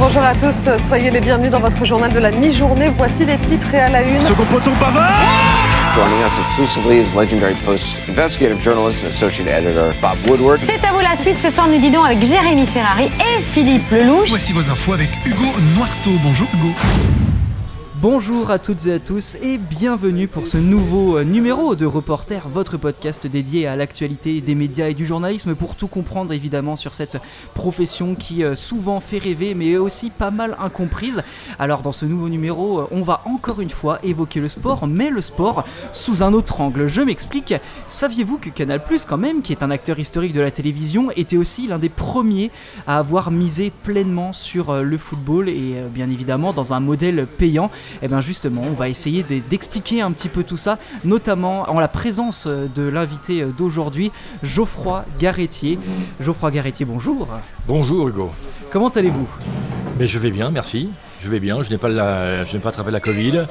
Bonjour à tous, soyez les bienvenus dans votre journal de la mi-journée. Voici les titres et à la une. Second poteau Pavard Joining us exclusively is legendary Post investigative journalist and associate editor Bob Woodward. C'est à vous la suite. Ce soir, nous dînons avec Jérémy Ferrari et Philippe Lelouch. Voici vos infos avec Hugo Noirteau. Bonjour Hugo. Bonjour à toutes et à tous et bienvenue pour ce nouveau euh, numéro de Reporter, votre podcast dédié à l'actualité des médias et du journalisme pour tout comprendre évidemment sur cette profession qui euh, souvent fait rêver mais aussi pas mal incomprise. Alors dans ce nouveau numéro, euh, on va encore une fois évoquer le sport, mais le sport sous un autre angle. Je m'explique. Saviez-vous que Canal+ quand même, qui est un acteur historique de la télévision, était aussi l'un des premiers à avoir misé pleinement sur le football et bien évidemment dans un modèle payant? Et bien justement, on va essayer d'expliquer un petit peu tout ça, notamment en la présence de l'invité d'aujourd'hui, Geoffroy Garretier. Geoffroy Garretier, bonjour. Bonjour Hugo. Comment allez-vous? Mais je vais bien, merci. Je vais bien, je n'ai pas, la, je n'ai pas attrapé la Covid.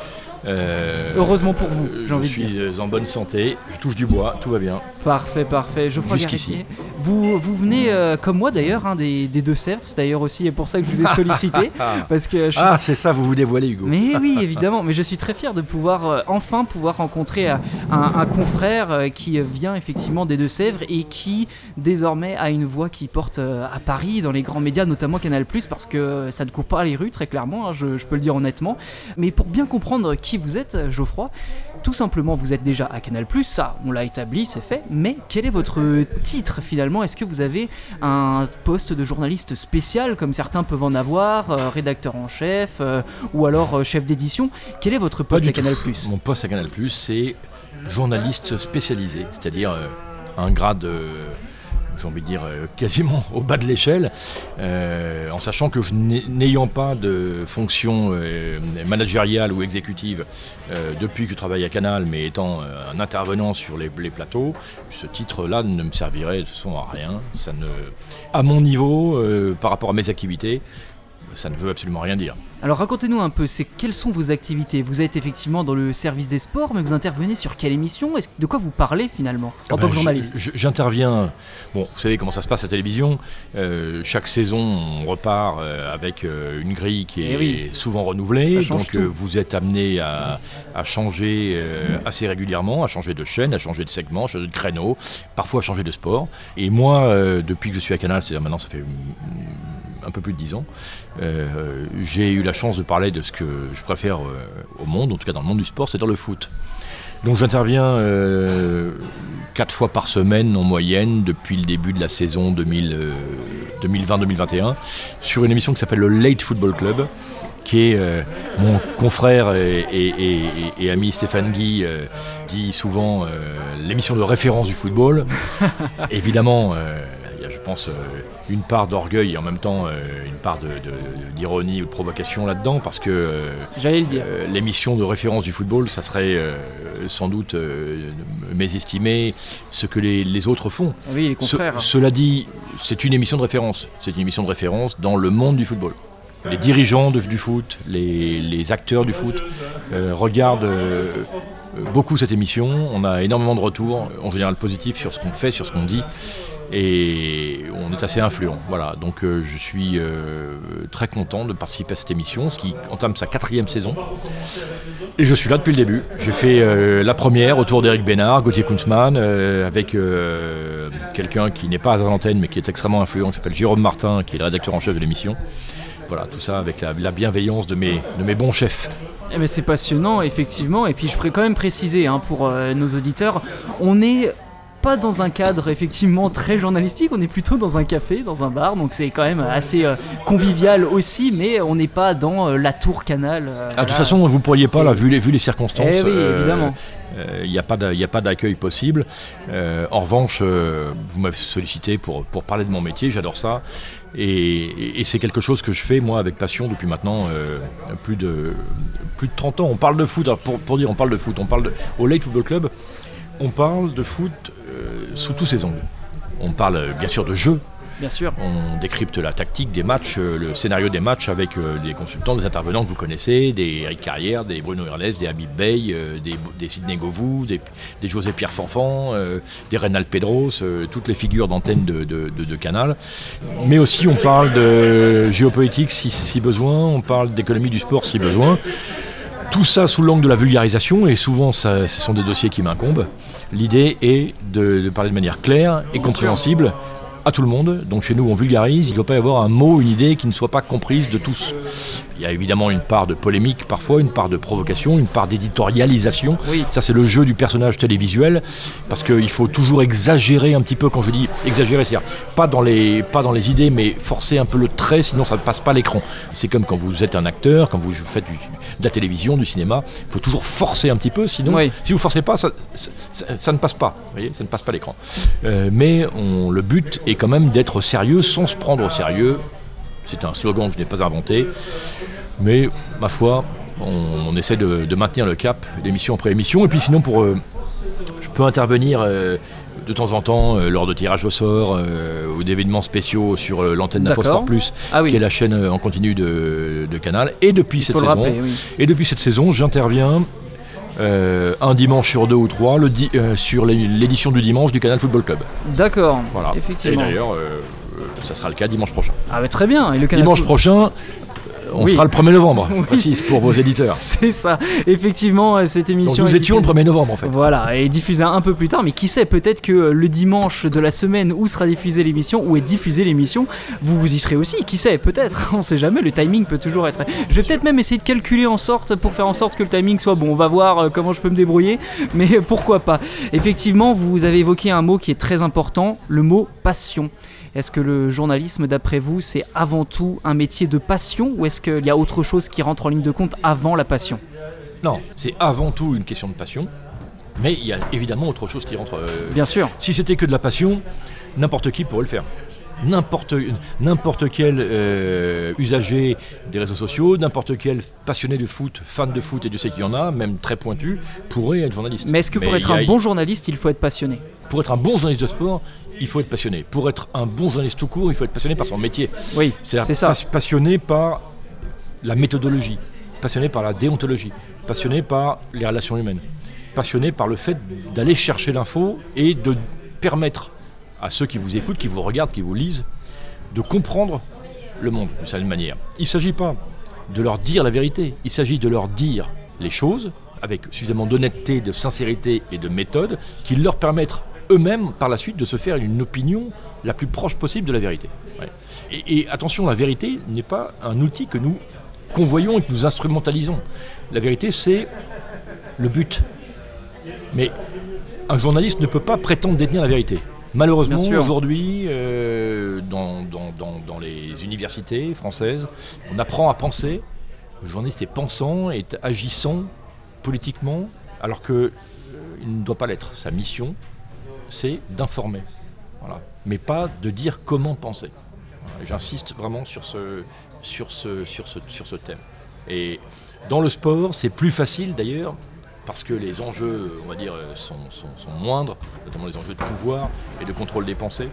Euh, Heureusement pour vous, j'ai envie je de dire. suis en bonne santé, je touche du bois, tout va bien. Parfait, parfait. Geoffroy Jusqu'ici. Vous, vous venez, euh, comme moi d'ailleurs, hein, des, des Deux-Sèvres. C'est d'ailleurs aussi pour ça que je vous ai sollicité. parce que je suis- Ah, c'est ça, vous vous dévoilez Hugo. Mais oui, évidemment. Mais je suis très fier de pouvoir euh, enfin pouvoir rencontrer euh, un, un confrère qui vient effectivement des Deux-Sèvres et qui désormais a une voix qui porte à Paris dans les grands médias, notamment Canal+, parce que ça ne court pas les rues très clairement. hein, je, je peux le dire honnêtement. Mais pour bien comprendre qui vous êtes, Geoffroy, tout simplement, vous êtes déjà à Canal+, ça, on l'a établi, c'est fait. Mais quel est votre titre finalement? Est-ce que vous avez un poste de journaliste spécial, comme certains peuvent en avoir, euh, rédacteur en chef, euh, ou alors euh, chef d'édition? Quel est votre poste à Canal+. Mon poste à Canal+, c'est journaliste spécialisé, c'est-à-dire un grade, j'ai envie de dire, euh, quasiment au bas de l'échelle, euh, en sachant que je n'ayant pas de fonction euh, managériale ou exécutive depuis que je travaille à Canal, mais étant un intervenant sur les, les plateaux, ce titre-là ne me servirait de toute façon à rien. Ça ne, à mon niveau, par rapport à mes activités, ça ne veut absolument rien dire. Alors racontez-nous un peu, c'est quelles sont vos activités? Vous êtes effectivement dans le service des sports, mais vous intervenez sur quelle émission? Est-ce- De quoi vous parlez finalement en Ah tant ben, que journaliste? je- je- J'interviens. Bon, vous savez comment ça se passe à la télévision. Euh, chaque saison, on repart euh, avec euh, une grille qui est Eh oui. souvent renouvelée. Donc, tout. vous êtes amené à, à changer euh, assez régulièrement, à changer de chaîne, à changer de segment, à changer de créneau, parfois à changer de sport. Et moi, euh, depuis que je suis à Canal, c'est-à-dire maintenant, ça fait mm, un peu plus de 10 ans, euh, j'ai eu la chance de parler de ce que je préfère euh, au monde, en tout cas dans le monde du sport, c'est-à-dire le foot. Donc j'interviens euh, quatre fois par semaine en moyenne depuis le début de la saison 2000, euh, 2020-2021 sur une émission qui s'appelle le Late Football Club qui est euh, mon confrère et, et- et- et ami Stéphane Guy euh, dit souvent euh, l'émission de référence du football. Évidemment, je pense, euh, une part d'orgueil et en même temps euh, une part de- de- d'ironie ou de provocation là-dedans parce que euh, J'allais le dire. l'émission de référence du football, ça serait sans doute mésestimer ce que les, les autres font. oui, les Ce- confrères. cela dit, c'est une émission de référence. C'est une émission de référence dans le monde du football. Les dirigeants du foot, les, acteurs du foot euh, regardent euh, euh, beaucoup cette émission. On a énormément de retours, en général positifs, sur ce qu'on fait, sur ce qu'on dit. Et on est assez influent. Voilà. Donc je suis très content de participer à cette émission, ce qui entame sa quatrième saison. Et je suis là depuis le début. J'ai fait la première autour d'Eric Bénard, Gauthier Kunzmann, avec quelqu'un qui n'est pas à l'antenne mais qui est extrêmement influent, qui s'appelle Jérôme Martin, qui est le rédacteur en chef de l'émission. Voilà, tout ça avec la, la bienveillance de mes, de mes bons chefs. Eh ben, c'est passionnant, effectivement. Et puis je pourrais quand même préciser hein, pour euh, nos auditeurs, on n'est pas dans un cadre effectivement très journalistique, on est plutôt dans un café, dans un bar, donc c'est quand même assez euh, convivial aussi, mais on n'est pas dans euh, la tour canal. euh, Ah, de toute façon, vous ne pourriez pas, là, vu les, vu les circonstances. Eh oui, évidemment. Il n'y a pas d'accueil possible. En revanche, vous m'avez sollicité pour, pour parler de mon métier, j'adore ça. Et, c'est quelque chose que je fais, moi, avec passion depuis maintenant euh, plus, de, plus de 30 ans. On parle de foot, pour dire, on parle de foot. On parle de- au Late Football Club, on parle de foot euh, sous tous ses angles. On parle euh, bien sûr de jeu, Bien sûr. On décrypte la tactique des matchs, euh, le scénario des matchs avec euh, des consultants, des intervenants que vous connaissez, des Eric Carrière, des Bruno Irles, des Habib Bey, euh, des, des Sidney Govou, des, des José Pierre Fanfan, euh, des Reynald Pedros, euh, toutes les figures d'antenne de, de- de- de Canal. Mais aussi on parle de géopolitique si, si besoin, on parle d'économie du sport si besoin. Tout ça sous l'angle de la vulgarisation, et souvent ça- ce sont des dossiers qui m'incombent. L'idée est de, de parler de manière claire et compréhensible à tout le monde. Donc chez nous, on vulgarise, il ne doit pas y avoir un mot, une idée qui ne soit pas comprise de tous. Il y a évidemment une part de polémique parfois, une part de provocation, une part d'éditorialisation. Oui. Ça, c'est le jeu du personnage télévisuel, parce qu'il faut toujours exagérer un petit peu, quand je dis exagérer, c'est-à-dire pas dans, les, pas dans les idées, mais forcer un peu le trait, sinon ça ne passe pas l'écran. C'est comme quand vous êtes un acteur, quand vous faites du- de la télévision, du cinéma, il faut toujours forcer un petit peu, sinon, Oui. si vous forcez pas, ça, ça- ça- ça ne passe pas, vous voyez, ça ne passe pas l'écran. Euh, mais on, le but est quand même d'être sérieux sans se prendre au sérieux. C'est un slogan que je n'ai pas inventé. Mais ma foi, on, on essaie de, de maintenir le cap d'émission après émission. Et puis sinon, pour, euh, je peux intervenir euh, de temps en temps euh, lors de tirages au sort ou d'événements spéciaux sur l'antenne d'Infosport Plus, Ah oui. qui est la chaîne en continu de, de Canal. Et depuis cette saison, rappeler, oui. et depuis cette saison, j'interviens euh, un dimanche sur deux ou trois le di- euh, sur l'é- l'édition du dimanche du Canal Football Club. D'accord. Voilà. Effectivement. Et d'ailleurs, euh, ça sera le cas dimanche prochain. Ah, mais très bien. Et le Canal Dimanche Foot- prochain, on Oui. sera le 1er novembre, je Oui. précise, pour vos éditeurs. C'est ça. Effectivement, euh, cette Donc émission. nous est étions le diffusée- 1er novembre en fait. Voilà, et diffusée un peu plus tard, mais qui sait, peut-être que euh, le dimanche de la semaine où sera diffusée l'émission, où est diffusée l'émission, vous, vous y serez aussi, qui sait, peut-être, on sait jamais, le timing peut toujours être... Je vais peut-être même essayer de calculer en sorte, pour faire en sorte que le timing soit bon, on va voir euh, comment je peux me débrouiller, mais pourquoi pas. Effectivement, vous avez évoqué un mot qui est très important, le mot passion. Est-ce que le journalisme, d'après vous, c'est avant tout un métier de passion, ou est-ce qu'il y a autre chose qui rentre en ligne de compte avant la passion? Non, c'est avant tout une question de passion, mais il y a évidemment autre chose qui rentre. euh, Bien sûr. Si c'était que de la passion, n'importe qui pourrait le faire. N'importe, n'importe quel euh, usager des réseaux sociaux, n'importe quel passionné de foot, fan de foot, et Dieu sait qu'il y en a, même très pointu, pourrait être journaliste. Mais est-ce que pour Mais être a- un bon journaliste, il faut être passionné? Pour être un bon journaliste de sport, il faut être passionné. Pour être un bon journaliste tout court, il faut être passionné par son métier. Oui, c'est ça. pas- passionné par la méthodologie, passionné par la déontologie, passionné par les relations humaines, passionné par le fait d'aller chercher l'info et de permettre à ceux qui vous écoutent, qui vous regardent, qui vous lisent, de comprendre le monde d'une certaine manière. Il ne s'agit pas de leur dire la vérité, il s'agit de leur dire les choses avec suffisamment d'honnêteté, de sincérité et de méthode qui leur permettent eux-mêmes par la suite de se faire une opinion la plus proche possible de la vérité. Et attention, la vérité n'est pas un outil que nous convoyons et que nous instrumentalisons. La vérité, c'est le but. Mais un journaliste ne peut pas prétendre détenir la vérité. Malheureusement, aujourd'hui, euh, dans, dans- dans- dans les universités françaises, on apprend à penser. Le journaliste est pensant, est agissant politiquement, alors que euh, ne doit pas l'être. Sa mission, c'est d'informer, voilà. mais pas de dire comment penser. Voilà. J'insiste vraiment sur ce, sur, ce, sur, ce, sur ce thème. Et dans le sport, c'est plus facile d'ailleurs, parce que les enjeux, on va dire, sont, moindres, notamment les enjeux de pouvoir et de contrôle des pensées.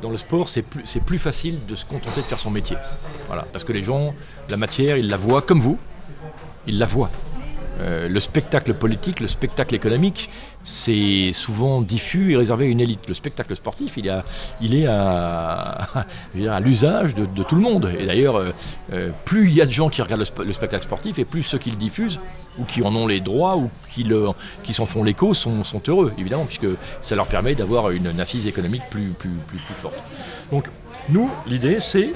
Dans le sport, c'est plus, facile de se contenter de faire son métier. Parce que les gens, la matière, ils la voient comme vous, ils la voient. Euh, le spectacle politique, le spectacle économique, c'est souvent diffus et réservé à une élite. Le spectacle sportif, il, est à, l'usage de, tout le monde. Et d'ailleurs, euh, euh, plus il y a de gens qui regardent le, sp- le spectacle sportif, et plus ceux qui le diffusent, ou qui en ont les droits, ou qui, s'en font l'écho, sont, sont heureux, évidemment, puisque ça leur permet d'avoir une, une assise économique plus, plus, plus, plus forte. Donc, nous, l'idée, c'est,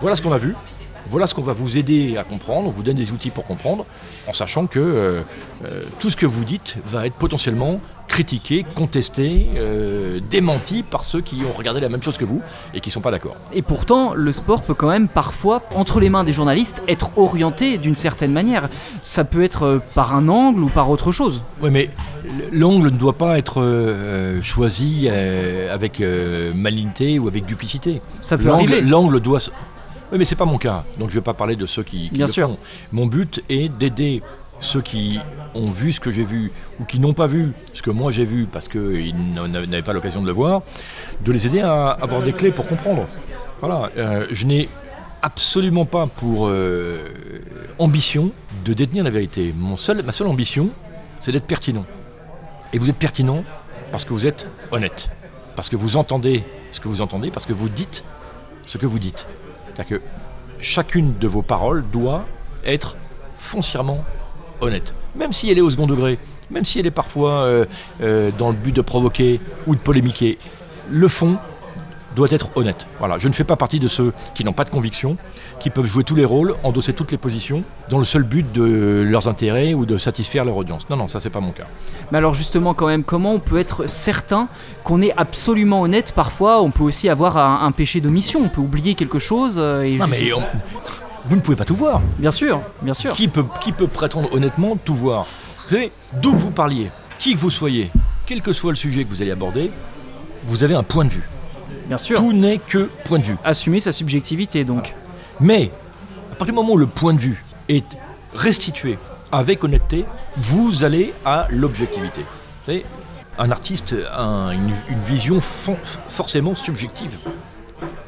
voilà ce qu'on a vu, voilà ce qu'on va vous aider à comprendre, on vous donne des outils pour comprendre, en sachant que euh, euh, tout ce que vous dites va être potentiellement critiqué, contesté, euh, démenti par ceux qui ont regardé la même chose que vous et qui ne sont pas d'accord. Et pourtant, le sport peut quand même parfois, entre les mains des journalistes, être orienté d'une certaine manière. Ça peut être par un angle ou par autre chose. Oui, mais l'angle ne doit pas être euh, choisi euh, avec malignité ou avec duplicité. Ça peut arriver. L'angle doit. Oui, mais c'est pas mon cas, donc je vais pas parler de ceux qui, qui Bien le sûr. font. Mon but est d'aider ceux qui ont vu ce que j'ai vu ou qui n'ont pas vu ce que moi j'ai vu parce qu'ils n'avaient pas l'occasion de le voir, de les aider à avoir des clés pour comprendre. Voilà, euh, je n'ai absolument pas pour euh, ambition de détenir la vérité. Mon seul, ma seule ambition, c'est d'être pertinent. Et vous êtes pertinent parce que vous êtes honnête, parce que vous entendez ce que vous entendez, parce que vous dites ce que vous dites. C'est-à-dire que chacune de vos paroles doit être foncièrement honnête, même si elle est au second degré, même si elle est parfois euh, euh, dans le but de provoquer ou de polémiquer. Le fond doit être honnête. Voilà, je ne fais pas partie de ceux qui n'ont pas de conviction, qui peuvent jouer tous les rôles, endosser toutes les positions, dans le seul but de leurs intérêts ou de satisfaire leur audience. Non, non, ça c'est pas mon cas. Mais alors justement, quand même, comment on peut être certain qu'on est absolument honnête Parfois, on peut aussi avoir un, un péché d'omission, on peut oublier quelque chose. euh, Et Non, juste- mais on- vous ne pouvez pas tout voir. Bien sûr, bien sûr. Qui peut, qui peut prétendre honnêtement tout voir? Vous savez, d'où que vous parliez, qui que vous soyez, quel que soit le sujet que vous allez aborder, vous avez un point de vue. Bien sûr. Tout n'est que point de vue. Assumer sa subjectivité, donc. Mais, à partir du moment où le point de vue est restitué avec honnêteté, vous allez à l'objectivité. Vous savez, un artiste a un- une, une vision fon- forcément subjective.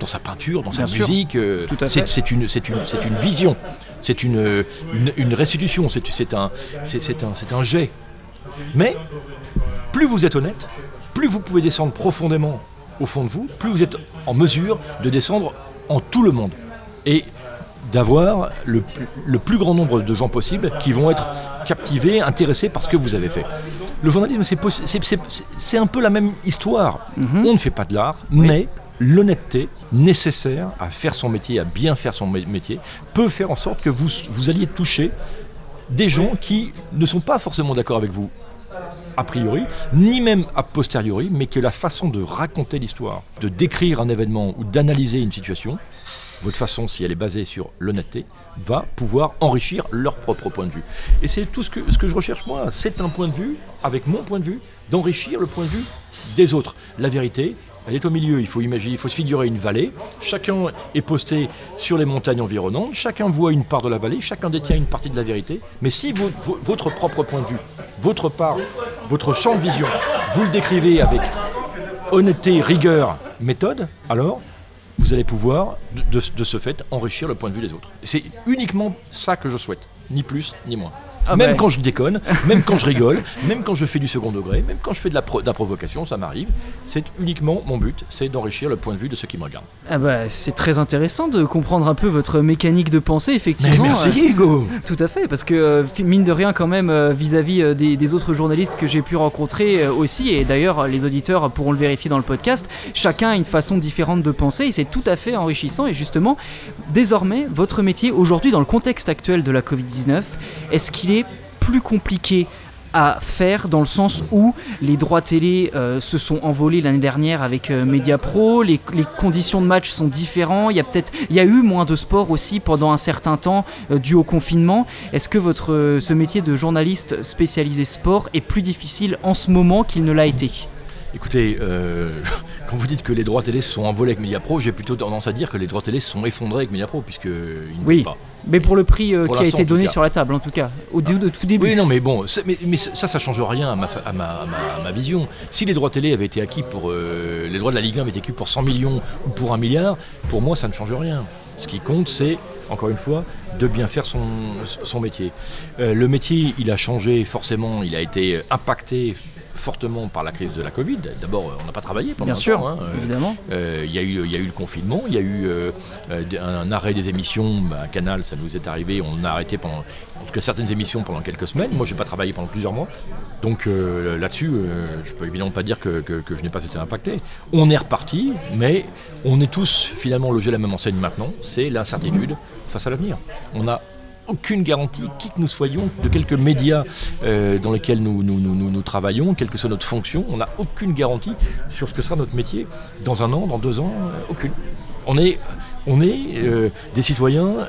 Dans sa peinture, dans sa sûr. musique, euh, Tout à c'est une, vision, c'est une, restitution, c'est un, un jet. Mais plus vous êtes honnête, plus vous pouvez descendre profondément au fond de vous, plus vous êtes en mesure de descendre en tout le monde. Et d'avoir le, le plus grand nombre de gens possible qui vont être captivés, intéressés par ce que vous avez fait. Le journalisme, c'est un peu la même histoire. On ne fait pas de l'art, mais l'honnêteté nécessaire à faire son métier, à bien faire son mé- métier, peut faire en sorte que vous, vous alliez toucher des gens qui ne sont pas forcément d'accord avec vous a priori, ni même a posteriori, mais que la façon de raconter l'histoire, de décrire un événement ou d'analyser une situation, votre façon, si elle est basée sur l'honnêteté, va pouvoir enrichir leur propre point de vue. Et c'est tout ce que, je recherche moi, c'est un point de vue, avec mon point de vue, d'enrichir le point de vue des autres. La vérité, elle est au milieu, il faut imaginer, il faut se figurer une vallée, chacun est posté sur les montagnes environnantes, chacun voit une part de la vallée, chacun détient une partie de la vérité, mais si vo- vo- votre propre point de vue, votre part, votre champ de vision, vous le décrivez avec honnêteté, rigueur, méthode, alors vous allez pouvoir, de ce fait, enrichir le point de vue des autres. C'est uniquement ça que je souhaite, ni plus ni moins. Ah même quand je déconne, même quand je rigole, même quand je fais du second degré, même quand je fais de la, pro- de la provocation, ça m'arrive. C'est uniquement mon but, c'est d'enrichir le point de vue de ceux qui me regardent. Ah bah, c'est très intéressant de comprendre un peu votre mécanique de pensée, effectivement. Mais merci Hugo Tout à fait, parce que euh, mine de rien quand même euh, vis-à-vis euh, des, des autres journalistes que j'ai pu rencontrer aussi, et d'ailleurs les auditeurs pourront le vérifier dans le podcast, chacun a une façon différente de penser et c'est tout à fait enrichissant. Et justement, désormais, votre métier aujourd'hui dans le contexte actuel de la Covid-19, est-ce qu'il est plus compliqué à faire dans le sens où les droits télé euh, se sont envolés l'année dernière avec euh, Mediapro, les, les conditions de match sont différentes, il y a peut-être il y a eu moins de sport aussi pendant un certain temps euh, dû au confinement. Est-ce que votre euh, ce métier de journaliste spécialisé sport est plus difficile en ce moment qu'il ne l'a été? Écoutez, euh, quand vous dites que les droits télé sont envolés avec Mediapro, j'ai plutôt tendance à dire que les droits télé sont effondrés avec Mediapro, puisqu'ils ne Oui. pas. Mais pour le prix euh, Pour qui a été donné sur la table en tout cas, au, tout début. Oui, non, mais bon, mais, mais ça, ça change rien à ma, à ma, à ma- à ma vision. Si les droits télé avaient été acquis pour. euh, les droits de la Ligue 1 avaient été acquis pour 100 millions ou pour 1 milliard, pour moi, ça ne change rien. Ce qui compte, c'est, encore une fois, de bien faire son, son métier. Euh, le métier, il a changé forcément, il a été impacté fortement par la crise de la Covid. D'abord, euh, on n'a pas travaillé pendant Bien un sûr, temps, hein, euh, évidemment. euh, Il y, a eu- il y a eu le confinement, il y a eu un arrêt des émissions. Bah, Canal, ça nous est arrivé, on a arrêté pendant, en tout cas certaines émissions pendant quelques semaines. Moi, j'ai pas travaillé pendant plusieurs mois. Donc euh, là-dessus, euh, je peux évidemment pas dire que, que- que je n'ai pas été impacté. On est reparti, mais on est tous finalement logés à la même enseigne maintenant. C'est l'incertitude face à l'avenir. On n'a aucune garantie, qui que nous soyons, de quelques médias euh, dans lesquels nous, travaillons, quelle que soit notre fonction, on n'a aucune garantie sur ce que sera notre métier dans un an, dans deux ans, euh, aucune. On est, on est euh, des citoyens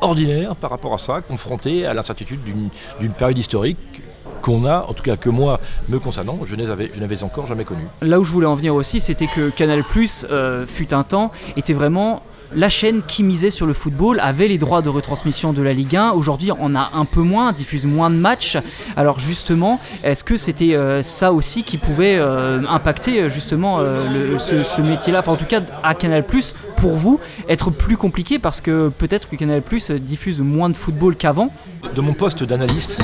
ordinaires par rapport à ça, confrontés à l'incertitude d'une période historique qu'on a, en tout cas que moi, me concernant, je n'avais encore jamais connue. Là où je voulais en venir aussi, c'était que Canal fut un temps, était vraiment la chaîne qui misait sur le football avait les droits de retransmission de la Ligue 1. Aujourd'hui, on a un peu moins, diffuse moins de matchs. Alors justement, est-ce que c'était euh, ça aussi qui pouvait euh, impacter euh, justement le- ce, ce métier-là? Enfin, en tout cas, à Canal+, pour vous, être plus compliqué parce que peut-être que Canal+, diffuse moins de football qu'avant? de mon poste d'analyste,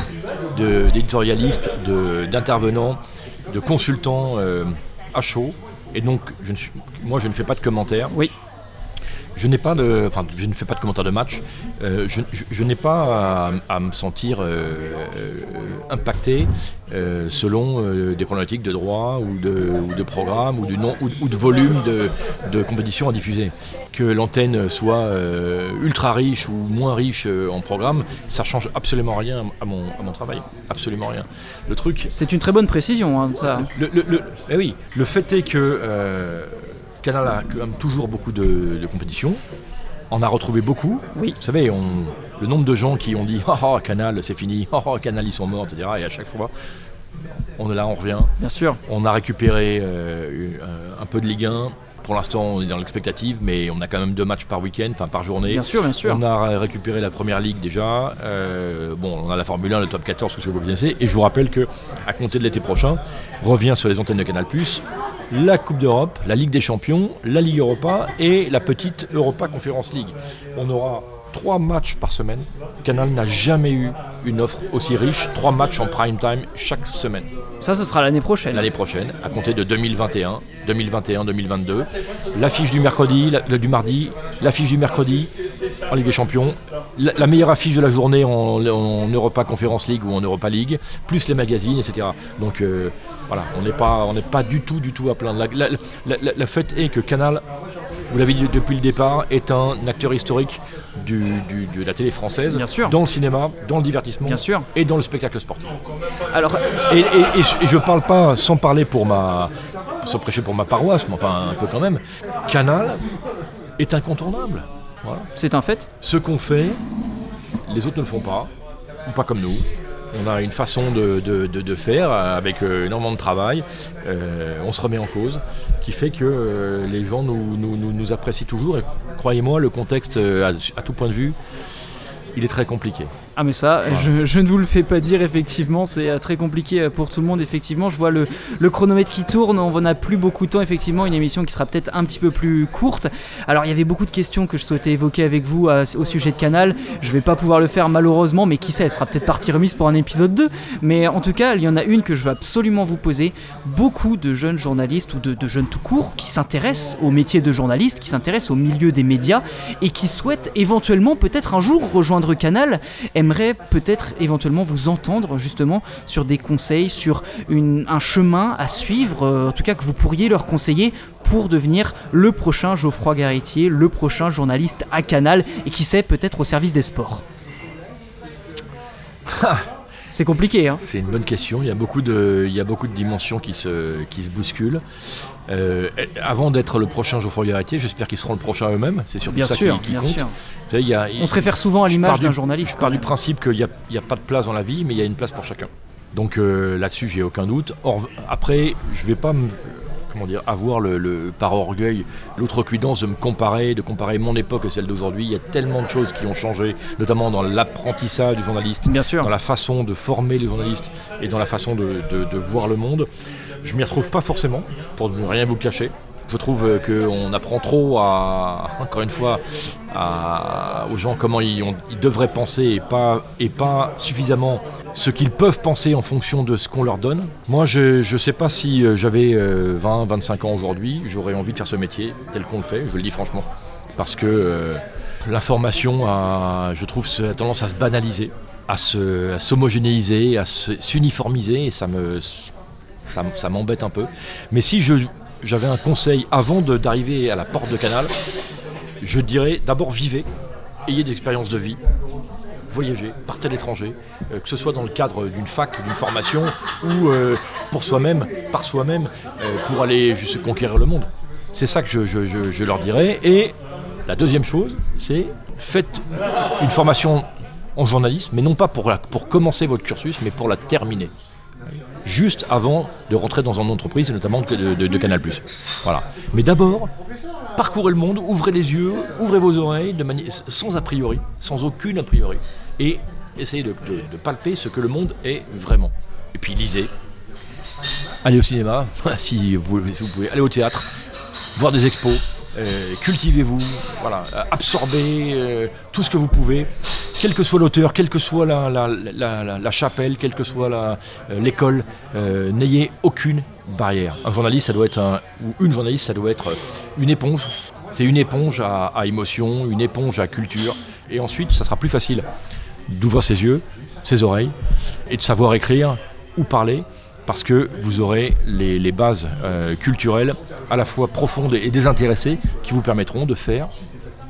d'éditorialiste, de- d'intervenant, de, consultant à chaud, et donc je ne suis, moi je ne fais pas de commentaires. Oui. Je n'ai pas de, enfin, je ne fais pas de commentaires de match. Euh, je je- je n'ai pas à, à me sentir euh, euh, impacté euh, selon des problématiques de droit ou de, ou de programme ou, du nom, ou, ou de volume de, de compétition à diffuser. Que l'antenne soit ultra riche ou moins riche en programme, ça change absolument rien à mon, à mon travail. Absolument rien. Le truc, C'est une très bonne précision, hein, ça. le, le- le- eh oui, le fait est que Canal a quand même toujours beaucoup de, de compétitions. On a retrouvé beaucoup. Oui. Vous savez, on, le nombre de gens qui ont dit Ah ah, Canal, c'est fini, Ah ah, Canal, ils sont morts, etc. Et à chaque fois, on est là, on revient. Bien sûr. On a récupéré euh, un- un peu de Ligue 1. Pour l'instant, on est dans l'expectative, mais on a quand même deux matchs par week-end, enfin par journée. Bien sûr, bien sûr. On a récupéré la première ligue déjà. Euh, bon, on a la Formule 1, le top 14, tout ce que vous connaissez. Et je vous rappelle que, à compter de l'été prochain, revient sur les antennes de Canal la Coupe d'Europe, la Ligue des Champions, la Ligue Europa et la petite Europa Conference League. On aura trois matchs par semaine. Canal n'a jamais eu une offre aussi riche, trois matchs en prime time chaque semaine Ça, ce sera l'année prochaine. l'année prochaine, à compter de 2021, 2021-2022. L'affiche du mercredi, la- le- du mardi, l'affiche du mercredi en Ligue des Champions, la, la meilleure affiche de la journée en, en Europa Conference League ou en Europa League, plus les magazines, etc. Donc euh, voilà, on n'est pas, on n'est pas du tout, du tout à plaindre. La, la- la- la- le fait est que Canal, vous l'avez dit depuis le départ, est un acteur historique du, du- de la télé française, Bien sûr. dans le cinéma, dans le divertissement, Bien sûr. et dans le spectacle sportif. Alors, Et, et- et je- parle pas sans parler pour ma. sans prêcher pour ma paroisse, mais enfin un peu quand même. Canal est incontournable. Voilà. c'est un fait. Ce qu'on fait, les autres ne le font pas, ou pas comme nous. On a une façon de, faire avec euh, énormément de travail. Euh, on se remet en cause, qui fait que euh, les gens nous, apprécient toujours. Et croyez-moi, le contexte, à tout point de vue, il est très compliqué. Ah mais ça, je, je ne vous le fais pas dire effectivement, c'est euh, très compliqué euh, pour tout le monde effectivement. Je vois le, le chronomètre qui tourne, on n'a plus beaucoup de temps effectivement, une émission qui sera peut-être un petit peu plus courte. Alors il y avait beaucoup de questions que je souhaitais évoquer avec vous euh, au sujet de Canal. Je vais pas pouvoir le faire malheureusement, mais qui sait, elle sera peut-être partie remise pour un épisode 2. Mais en tout cas, il y en a une que je veux absolument vous poser. Beaucoup de jeunes journalistes ou de, de jeunes tout court qui s'intéressent au métier de journaliste, qui s'intéressent au milieu des médias et qui souhaitent éventuellement peut-être un jour rejoindre Canal, aimeraient peut-être éventuellement vous entendre justement sur des conseils, sur un chemin à suivre, euh, en tout cas que vous pourriez leur conseiller pour devenir le prochain Geoffroy Garretier, le prochain journaliste à Canal et qui sait peut-être au service des sports. C'est compliqué, hein C'est une bonne question. Il y a beaucoup de, il y a beaucoup de dimensions qui se, qui se bousculent. Euh, avant d'être le prochain Geoffroy Garretier, j'espère qu'ils seront le prochain eux-mêmes. C'est surtout Bien ça sûr, qui, qui bien compte. sûr. Vous savez, il y a- On se réfère souvent à l'image d'un journaliste. Je pars du principe qu'il n'y a, a pas de place dans la vie, mais il y a une place pour chacun. Donc euh, là-dessus, j'ai aucun doute. Or, après, je vais pas me, comment dire, avoir le, le- par orgueil l'outrecuidance de me comparer, de comparer mon époque et celle d'aujourd'hui. Il y a tellement de choses qui ont changé, notamment dans l'apprentissage du journaliste, Bien sûr. dans la façon de former les journalistes et dans la façon de, de- de voir le monde. Je m'y retrouve pas forcément, pour ne rien vous cacher. Je trouve euh, qu'on apprend trop encore une fois, aux gens comment ils, devraient penser et pas, pas suffisamment ce qu'ils peuvent penser en fonction de ce qu'on leur donne. Moi, je ne sais pas si euh, j'avais euh, 20, 25 ans aujourd'hui, j'aurais envie de faire ce métier tel qu'on le fait, je le dis franchement. Parce que euh, l'information, je trouve, a tendance à se banaliser, à se- à s'homogénéiser, à se- s'uniformiser, et ça me ça m'embête un peu. Mais si je, j'avais un conseil avant d'arriver à la porte de Canal, je dirais d'abord vivez, ayez des expériences de vie, voyagez, partez à l'étranger, euh, que ce soit dans le cadre d'une fac, d'une formation, ou euh, pour soi-même, par soi-même, euh, pour aller juste conquérir le monde. C'est ça que je, leur dirais. Et la deuxième chose, c'est faites une formation en journalisme, mais non pas pour commencer votre cursus, mais pour la terminer. Juste avant de rentrer dans une entreprise, notamment de, Canal+. Voilà. Mais d'abord, parcourez le monde, ouvrez les yeux, ouvrez vos oreilles, sans a priori, sans aucune a priori, et essayez de, palper ce que le monde est vraiment. Et puis lisez, allez au cinéma, si vous pouvez, aller au théâtre, voir des expos, euh, cultivez-vous, voilà, absorbez euh, tout ce que vous pouvez, quel que soit l'auteur, quelle que soit la, chapelle, quelle que soit euh, l'école, euh, n'ayez aucune barrière. Un journaliste, ça doit être un, ou une journaliste, ça doit être une éponge. C'est une éponge à, émotion, une éponge à culture, et ensuite, ça sera plus facile d'ouvrir ses yeux, ses oreilles, et de savoir écrire ou parler parce que vous aurez les, bases euh, culturelles à la fois profondes et désintéressées qui vous permettront de faire,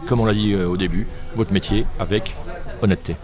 comme on l'a dit euh, au début, votre métier avec honnêteté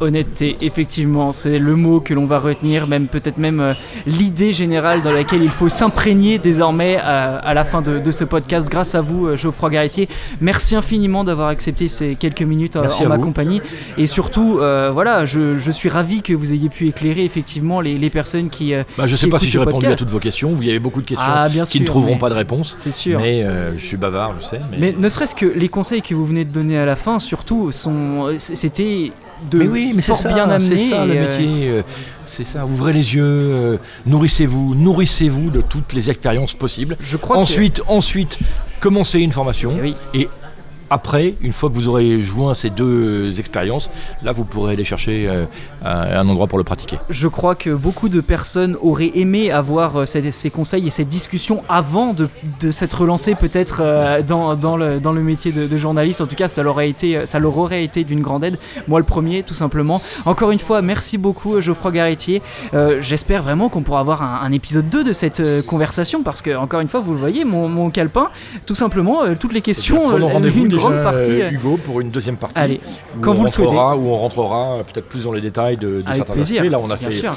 honnêteté, effectivement, c'est le mot que l'on va retenir, même peut-être même euh, l'idée générale dans laquelle il faut s'imprégner désormais euh, à la fin de, de, ce podcast. Grâce à vous, euh, Geoffroy Garretier, merci infiniment d'avoir accepté ces quelques minutes en ma compagnie. Et surtout, voilà, je, je, suis ravi que vous ayez pu éclairer effectivement les, les personnes qui. Bah, je ne sais pas si j'ai répondu à toutes vos questions. Vous y avez beaucoup de questions ah, qui sûr, ne trouveront pas de réponse. C'est sûr. Mais je suis bavard, je sais. Mais, mais ne serait-ce que les conseils que vous venez de donner à la fin, surtout, sont, c'était de mais oui, mais fort ça, bien amené. C'est ça le métier. Euh, c'est ça. Ouvrez les yeux, euh, nourrissez-vous, nourrissez-vous de toutes les expériences possibles. Je crois. Ensuite, que... ensuite, commencez une formation et, oui. et après, une fois que vous aurez joint ces deux expériences, là vous pourrez aller chercher euh, un endroit pour le pratiquer. Je crois que beaucoup de personnes auraient aimé avoir euh, ces, ces conseils et cette discussion avant de, de s'être lancé peut-être euh, dans, dans, le, dans le métier de, de, journaliste. En tout cas, ça leur, a été, ça leur aurait été d'une grande aide. Moi le premier, tout simplement. Encore une fois, merci beaucoup Geoffroy Garretier. Euh, J'espère vraiment qu'on pourra avoir un, un, épisode 2 de cette conversation parce que, encore une fois, vous le voyez, mon, mon calepin, tout simplement, toutes les questions... rendez-vous une grande partie. Euh, Hugo pour une deuxième partie. Allez, quand vous le souhaitez. Où on rentrera peut-être plus dans les détails de, de Avec certains plaisir, aspects. Là, on a bien fait sûr.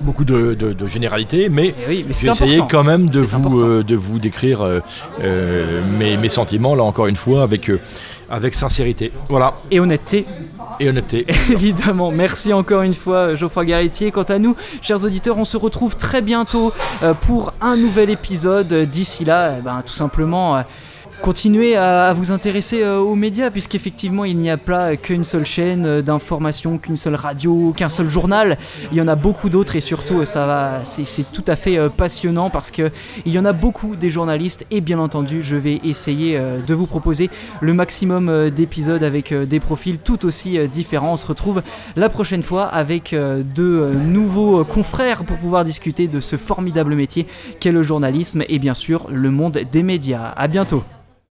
beaucoup de, de, de, généralités, mais, Eh oui, mais j'ai essayé important. quand même de vous, euh, de vous décrire euh, mes, mes, sentiments, là encore une fois, avec, euh, avec sincérité. Voilà. Et honnêteté. Et honnêteté. Évidemment, merci encore une fois Geoffroy Garretier. Quant à nous, chers auditeurs, on se retrouve très bientôt euh, pour un nouvel épisode. D'ici là, eh ben, tout simplement... Continuez à, vous intéresser euh, aux médias, puisqu'effectivement, il n'y a pas qu'une seule chaîne euh, d'information, qu'une seule radio, qu'un seul journal. Il y en a beaucoup d'autres et surtout, ça va, c'est tout à fait euh, passionnant parce que il y en a beaucoup des journalistes et bien entendu, je vais essayer de vous proposer le maximum d'épisodes avec des profils tout aussi différents. On se retrouve la prochaine fois avec de nouveaux confrères pour pouvoir discuter de ce formidable métier qu'est le journalisme et bien sûr le monde des médias. À bientôt.